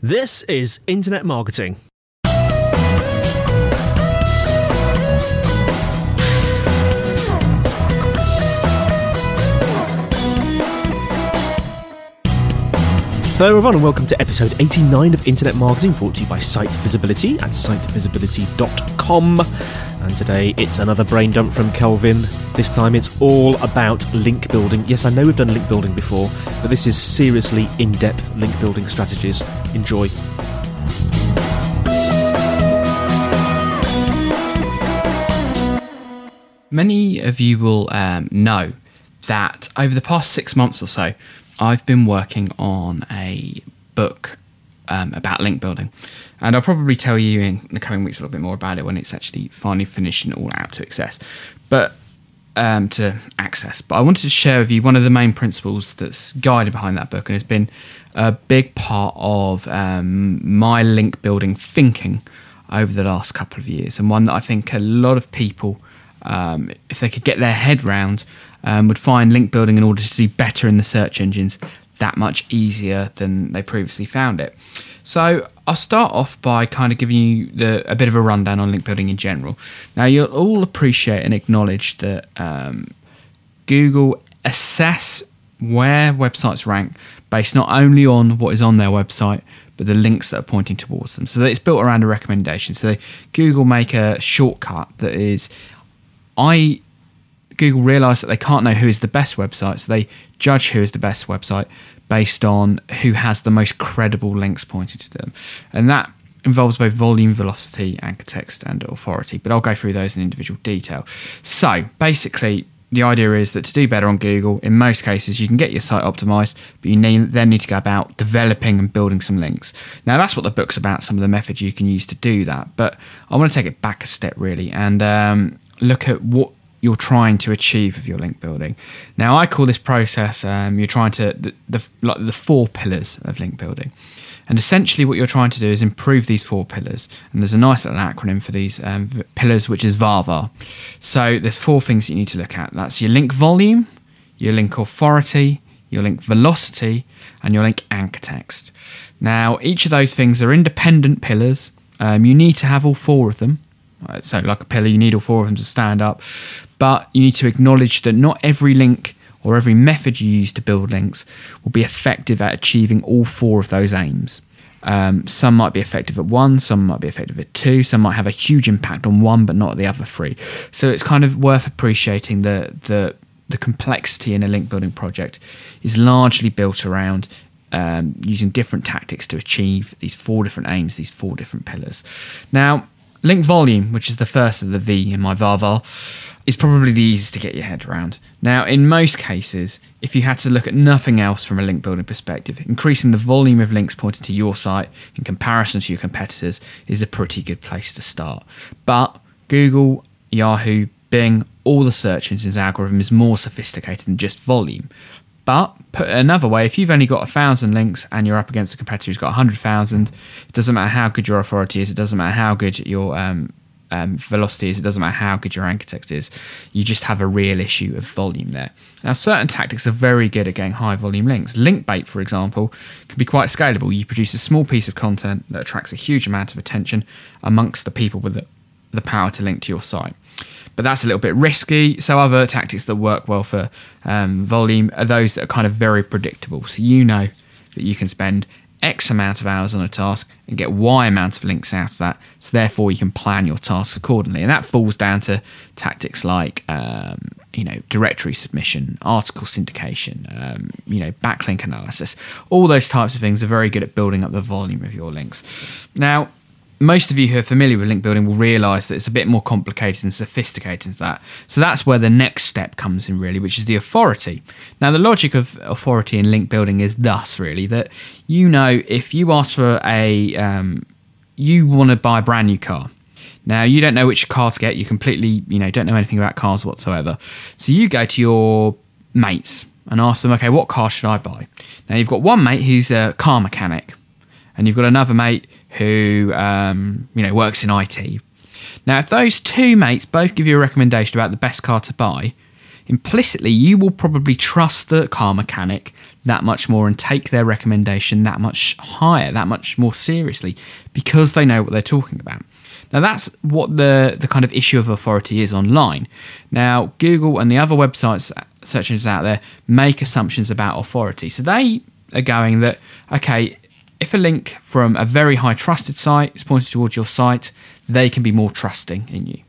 This is Internet Marketing. Hello, everyone, and welcome to episode 89 of Internet Marketing, brought to you by Site Visibility at sitevisibility.com. And today it's another brain dump from Kelvin. This time it's all about link building. Yes, I know we've done link building before, but this is seriously in depth link building strategies. Enjoy. Many of you will um, know that over the past six months or so, I've been working on a book um, about link building. And I'll probably tell you in the coming weeks a little bit more about it when it's actually finally finished and all out to access. But um, to access. But I wanted to share with you one of the main principles that's guided behind that book and has been a big part of um, my link building thinking over the last couple of years, and one that I think a lot of people, um, if they could get their head round, um, would find link building in order to do better in the search engines that much easier than they previously found it. So I'll start off by kind of giving you the, a bit of a rundown on link building in general. Now you'll all appreciate and acknowledge that um, Google assess where websites rank based not only on what is on their website but the links that are pointing towards them. So it's built around a recommendation. So Google make a shortcut that is, I Google realise that they can't know who is the best website, so they judge who is the best website based on who has the most credible links pointed to them, and that involves both volume, velocity, anchor text, and authority. But I'll go through those in individual detail. So basically, the idea is that to do better on Google, in most cases, you can get your site optimized, but you need, then need to go about developing and building some links. Now, that's what the book's about, some of the methods you can use to do that. But I want to take it back a step, really, and um, look at what you're trying to achieve with your link building. Now, I call this process, um, you're trying to, the, the, like the four pillars of link building. And essentially, what you're trying to do is improve these four pillars. And there's a nice little acronym for these um, pillars, which is VAVA. So there's four things that you need to look at. That's your link volume, your link authority, your link velocity, and your link anchor text. Now, each of those things are independent pillars. Um, you need to have all four of them. So, like a pillar, you need all four of them to stand up. But you need to acknowledge that not every link or every method you use to build links will be effective at achieving all four of those aims. Um, some might be effective at one, some might be effective at two, some might have a huge impact on one but not the other three. So it's kind of worth appreciating the the the complexity in a link building project is largely built around um, using different tactics to achieve these four different aims, these four different pillars. Now, link volume, which is the first of the V in my VAVA, is probably the easiest to get your head around. Now, in most cases, if you had to look at nothing else from a link building perspective, increasing the volume of links pointing to your site in comparison to your competitors is a pretty good place to start. But Google, Yahoo, Bing, all the search engines algorithm is more sophisticated than just volume. But put another way, if you've only got a thousand links and you're up against a competitor who's got a hundred thousand, it doesn't matter how good your authority is. It doesn't matter how good your um, um, velocity is, it doesn't matter how good your anchor text is, you just have a real issue of volume there. Now, certain tactics are very good at getting high volume links. Link bait, for example, can be quite scalable. You produce a small piece of content that attracts a huge amount of attention amongst the people with the, the power to link to your site. But that's a little bit risky. So, other tactics that work well for um, volume are those that are kind of very predictable. So, you know that you can spend X amount of hours on a task and get Y amount of links out of that. So therefore, you can plan your tasks accordingly, and that falls down to tactics like um, you know directory submission, article syndication, um, you know backlink analysis. All those types of things are very good at building up the volume of your links. Now, most of you who are familiar with link building will realize that it's a bit more complicated and sophisticated than that. So that's where the next step comes in, really, which is the authority. Now, the logic of authority in link building is thus, really, that you know if you ask for a, um, you want to buy a brand new car. Now you don't know which car to get. You completely, you know, don't know anything about cars whatsoever. So you go to your mates and ask them, okay, what car should I buy? Now you've got one mate who's a car mechanic, and you've got another mate who um, you know works in IT. Now, if those two mates both give you a recommendation about the best car to buy, implicitly you will probably trust the car mechanic that much more and take their recommendation that much higher, that much more seriously, because they know what they're talking about. Now that's what the the kind of issue of authority is online. Now Google and the other websites search engines out there make assumptions about authority. So they are going that okay, if a link from a very high trusted site is pointed towards your site, they can be more trusting in you.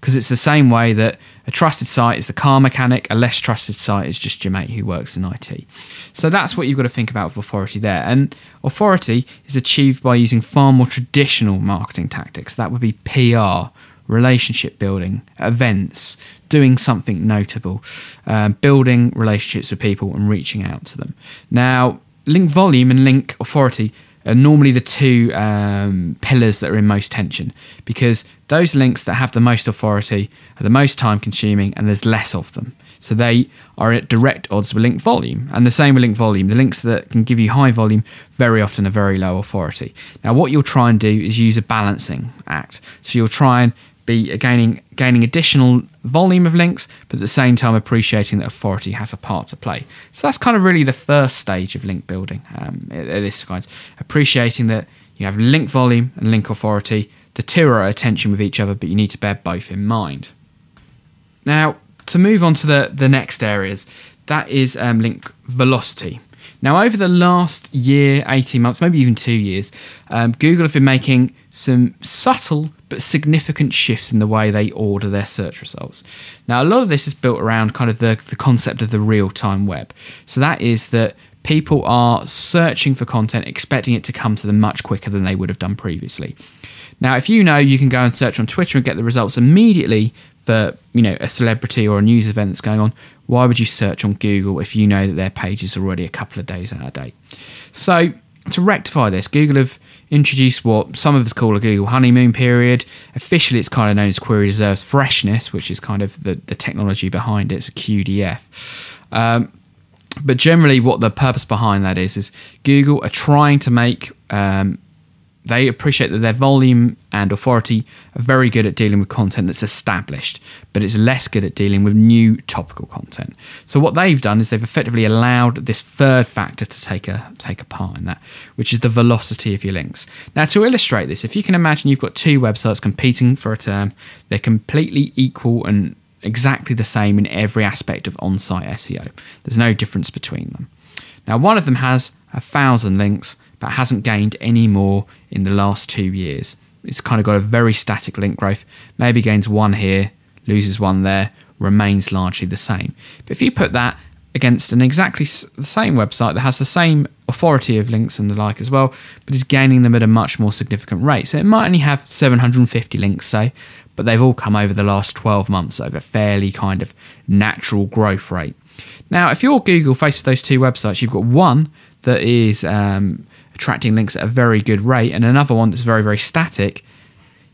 Because it's the same way that a trusted site is the car mechanic, a less trusted site is just your mate who works in IT. So that's what you've got to think about with authority there. And authority is achieved by using far more traditional marketing tactics. That would be PR, relationship building, events, doing something notable, um, building relationships with people and reaching out to them. Now, link volume and link authority are normally the two um, pillars that are in most tension because those links that have the most authority are the most time consuming and there's less of them. So they are at direct odds with link volume. And the same with link volume. The links that can give you high volume very often are very low authority. Now, what you'll try and do is use a balancing act. So you'll try and be gaining gaining additional volume of links, but at the same time appreciating that authority has a part to play. So that's kind of really the first stage of link building. Um, this kind, appreciating that you have link volume and link authority. The two are at tension with each other, but you need to bear both in mind. Now, to move on to the the next areas, that is um, link velocity. Now, over the last year, 18 months, maybe even two years, um, Google have been making some subtle but significant shifts in the way they order their search results. Now, a lot of this is built around kind of the, the concept of the real time web. So, that is that people are searching for content, expecting it to come to them much quicker than they would have done previously. Now, if you know you can go and search on Twitter and get the results immediately for you know a celebrity or a news event that's going on, why would you search on Google if you know that their page is already a couple of days out of date? So to rectify this, Google have introduced what some of us call a Google honeymoon period. Officially, it's kind of known as Query Deserves Freshness, which is kind of the, the technology behind it. It's a QDF. Um, but generally, what the purpose behind that is, is Google are trying to make um, they appreciate that their volume and authority are very good at dealing with content that's established, but it's less good at dealing with new topical content. So what they've done is they've effectively allowed this third factor to take a take a part in that, which is the velocity of your links. Now to illustrate this, if you can imagine you've got two websites competing for a term, they're completely equal and exactly the same in every aspect of on-site SEO. There's no difference between them. Now one of them has a thousand links but hasn't gained any more in the last two years. It's kind of got a very static link growth, maybe gains one here, loses one there, remains largely the same. But if you put that against an exactly the same website that has the same authority of links and the like as well, but is gaining them at a much more significant rate. So it might only have 750 links, say, but they've all come over the last 12 months over a fairly kind of natural growth rate. Now, if you're Google faced with those two websites, you've got one that is um, attracting links at a very good rate, and another one that's very, very static,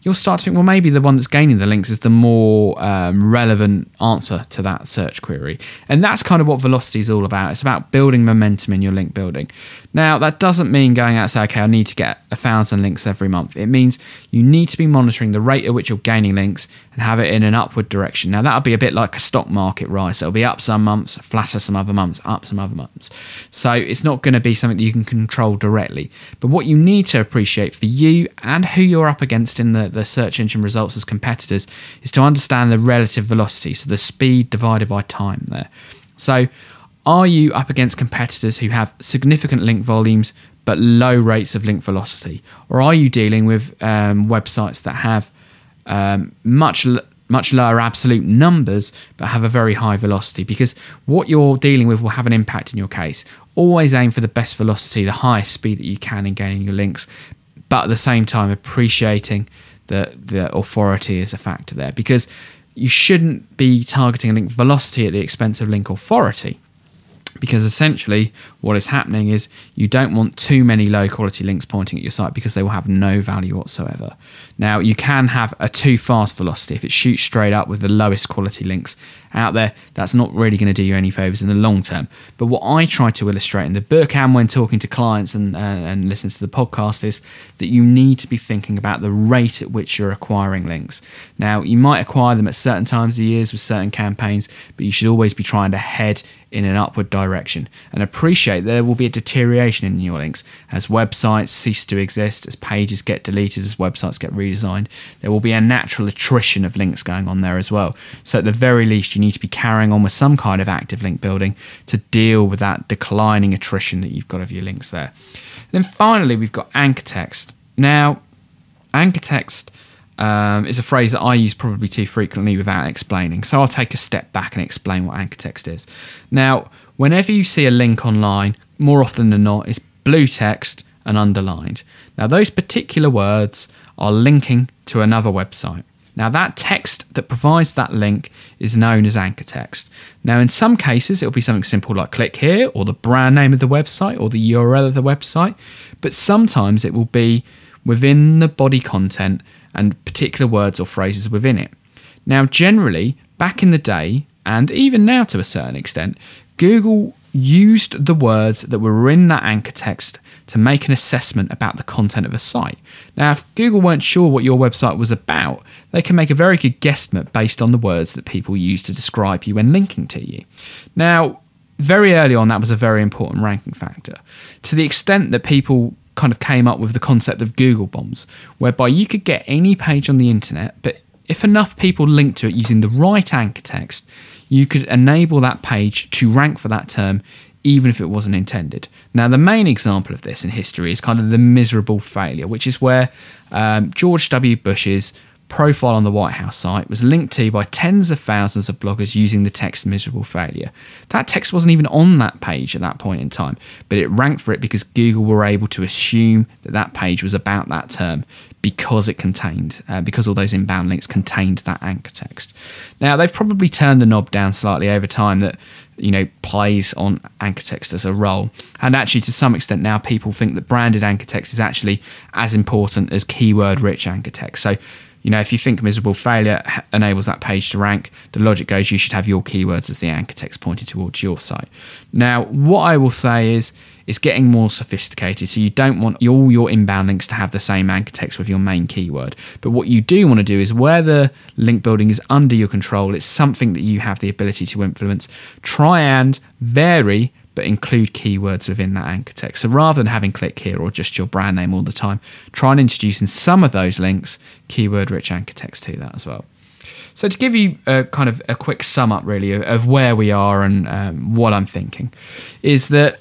you'll start to think, well, maybe the one that's gaining the links is the more um, relevant answer to that search query. And that's kind of what velocity is all about. It's about building momentum in your link building. Now, that doesn't mean going out and say, okay, I need to get a thousand links every month. It means you need to be monitoring the rate at which you're gaining links and have it in an upward direction. Now, that'll be a bit like a stock market rise. It'll be up some months, flatter some other months, up some other months. So it's not going to be something that you can control directly. But what you need to appreciate for you and who you're up against in the, the search engine results as competitors is to understand the relative velocity. So the speed divided by time there. So are you up against competitors who have significant link volumes but low rates of link velocity? Or are you dealing with um, websites that have um, much much lower absolute numbers but have a very high velocity? Because what you're dealing with will have an impact in your case. Always aim for the best velocity, the highest speed that you can in gaining your links, but at the same time appreciating that the authority is a factor there because you shouldn't be targeting link velocity at the expense of link authority because essentially what is happening is you don't want too many low quality links pointing at your site because they will have no value whatsoever. Now, you can have a too fast velocity if it shoots straight up with the lowest quality links out there. That's not really going to do you any favors in the long term. But what I try to illustrate in the book and when talking to clients and, uh, and listening to the podcast is that you need to be thinking about the rate at which you're acquiring links. Now, you might acquire them at certain times of the years with certain campaigns, but you should always be trying to head in an upward direction and appreciate there will be a deterioration in your links as websites cease to exist, as pages get deleted, as websites get redesigned. There will be a natural attrition of links going on there as well. So, at the very least, you need to be carrying on with some kind of active link building to deal with that declining attrition that you've got of your links there. And then finally, we've got anchor text. Now, anchor text um, is a phrase that I use probably too frequently without explaining. So I'll take a step back and explain what anchor text is. Now, whenever you see a link online, more often than not, it's blue text and underlined. Now, those particular words are linking to another website. Now, that text that provides that link is known as anchor text. Now, in some cases, it'll be something simple like click here, or the brand name of the website, or the URL of the website, but sometimes it will be within the body content and particular words or phrases within it. Now, generally, back in the day, and even now to a certain extent, Google used the words that were in that anchor text to make an assessment about the content of a site. Now, if Google weren't sure what your website was about, they can make a very good guesstimate based on the words that people use to describe you when linking to you. Now, very early on, that was a very important ranking factor. To the extent that people kind of came up with the concept of Google bombs, whereby you could get any page on the internet, but if enough people linked to it using the right anchor text, you could enable that page to rank for that term even if it wasn't intended. Now, the main example of this in history is kind of the miserable failure, which is where um, George W. Bush's profile on the White House site was linked to by tens of thousands of bloggers using the text miserable failure. That text wasn't even on that page at that point in time, but it ranked for it because Google were able to assume that that page was about that term because it contained, uh, because all those inbound links contained that anchor text. Now, they've probably turned the knob down slightly over time that you know plays on anchor text as a role and actually to some extent now people think that branded anchor text is actually as important as keyword rich anchor text so you know, if you think miserable failure enables that page to rank, the logic goes you should have your keywords as the anchor text pointed towards your site. Now, what I will say is it's getting more sophisticated. So you don't want all your inbound links to have the same anchor text with your main keyword. But what you do want to do is where the link building is under your control, it's something that you have the ability to influence. Try and vary but include keywords within that anchor text. So rather than having click here or just your brand name all the time, try and introduce in some of those links keyword rich anchor text to that as well. So to give you a kind of a quick sum up really of, where we are and um, what I'm thinking is that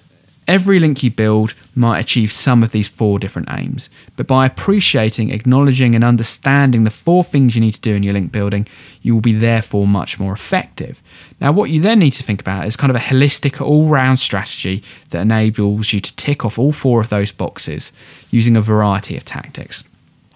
Every link you build might achieve some of these four different aims, but by appreciating, acknowledging, and understanding the four things you need to do in your link building, you will be therefore much more effective. Now, what you then need to think about is kind of a holistic, all round strategy that enables you to tick off all four of those boxes using a variety of tactics.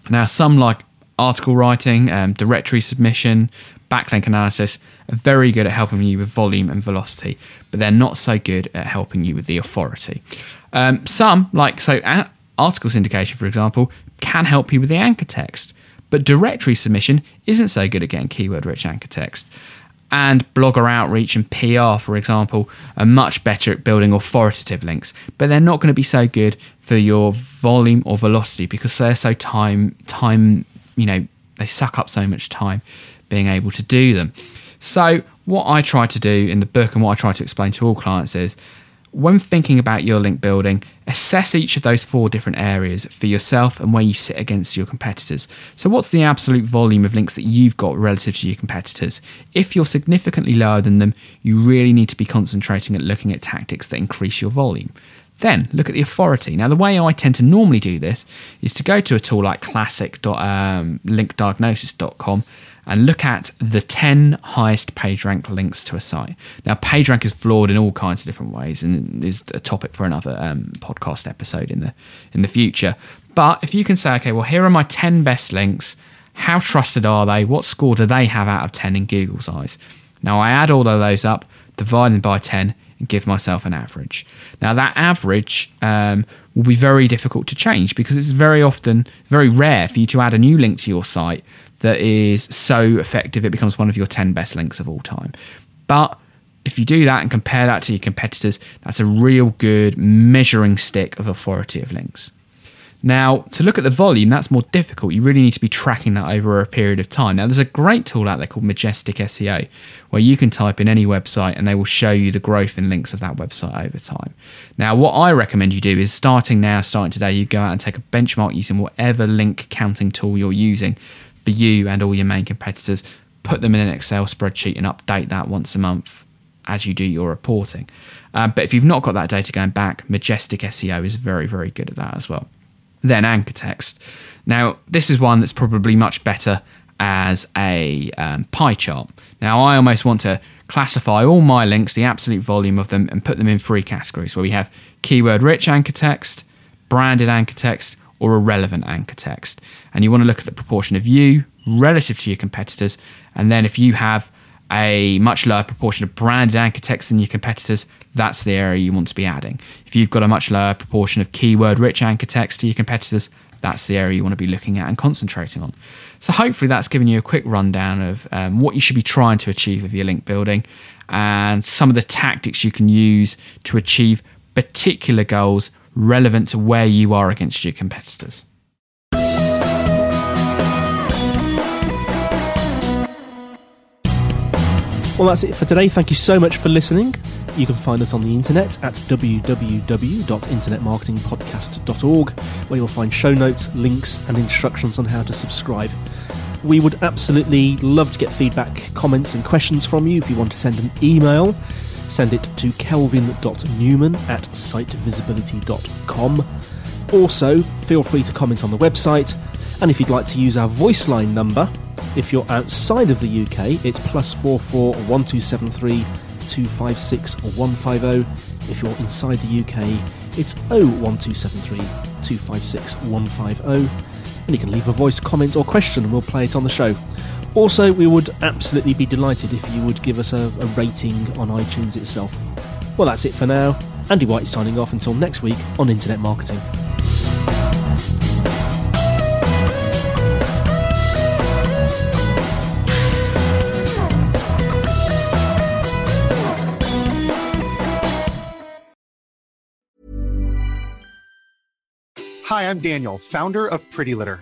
Now, some like article writing, um, directory submission, backlink analysis are very good at helping you with volume and velocity, but they're not so good at helping you with the authority. Um, some, like so, article syndication, for example, can help you with the anchor text, but directory submission isn't so good at getting keyword rich anchor text. And blogger outreach and PR, for example, are much better at building authoritative links, but they're not going to be so good for your volume or velocity because they're so time time you know they suck up so much time being able to do them. So, what I try to do in the book and what I try to explain to all clients is when thinking about your link building, assess each of those four different areas for yourself and where you sit against your competitors. So, what's the absolute volume of links that you've got relative to your competitors? If you're significantly lower than them, you really need to be concentrating at looking at tactics that increase your volume. Then look at the authority. Now, the way I tend to normally do this is to go to a tool like classic.linkdiagnosis.com and look at the 10 highest PageRank links to a site. Now, PageRank is flawed in all kinds of different ways and is a topic for another um, podcast episode in the in the future. But if you can say, okay, well, here are my 10 best links. How trusted are they? What score do they have out of 10 in Google's eyes? Now, I add all of those up, divide them by 10, and give myself an average. Now, that average um, will be very difficult to change because it's very often, very rare for you to add a new link to your site that is so effective it becomes one of your 10 best links of all time. But if you do that and compare that to your competitors, that's a real good measuring stick of authority of links. Now, to look at the volume, that's more difficult. You really need to be tracking that over a period of time. Now, there's a great tool out there called Majestic SEO, where you can type in any website and they will show you the growth in links of that website over time. Now, what I recommend you do is starting now, starting today, you go out and take a benchmark using whatever link counting tool you're using for you and all your main competitors. Put them in an Excel spreadsheet and update that once a month as you do your reporting. Uh, but if you've not got that data going back, Majestic SEO is very, very good at that as well then anchor text. Now, this is one that's probably much better as a um, pie chart. Now, I almost want to classify all my links, the absolute volume of them, and put them in three categories where we have keyword rich anchor text, branded anchor text, or a relevant anchor text. And you want to look at the proportion of you relative to your competitors. And then if you have a much lower proportion of branded anchor text than your competitors, that's the area you want to be adding. If you've got a much lower proportion of keyword rich anchor text to your competitors, that's the area you want to be looking at and concentrating on. So, hopefully, that's given you a quick rundown of um, what you should be trying to achieve with your link building and some of the tactics you can use to achieve particular goals relevant to where you are against your competitors. Well, that's it for today. Thank you so much for listening. You can find us on the internet at www.internetmarketingpodcast.org, where you'll find show notes, links, and instructions on how to subscribe. We would absolutely love to get feedback, comments, and questions from you. If you want to send an email, send it to kelvin.newman at sitevisibility.com. Also, feel free to comment on the website, and if you'd like to use our voice line number, if you're outside of the UK, it's plus 44 1273 256 150. If you're inside the UK, it's 01273 256 150. And you can leave a voice comment or question and we'll play it on the show. Also, we would absolutely be delighted if you would give us a, a rating on iTunes itself. Well, that's it for now. Andy White signing off until next week on Internet Marketing. Hi, I'm Daniel, founder of Pretty Litter.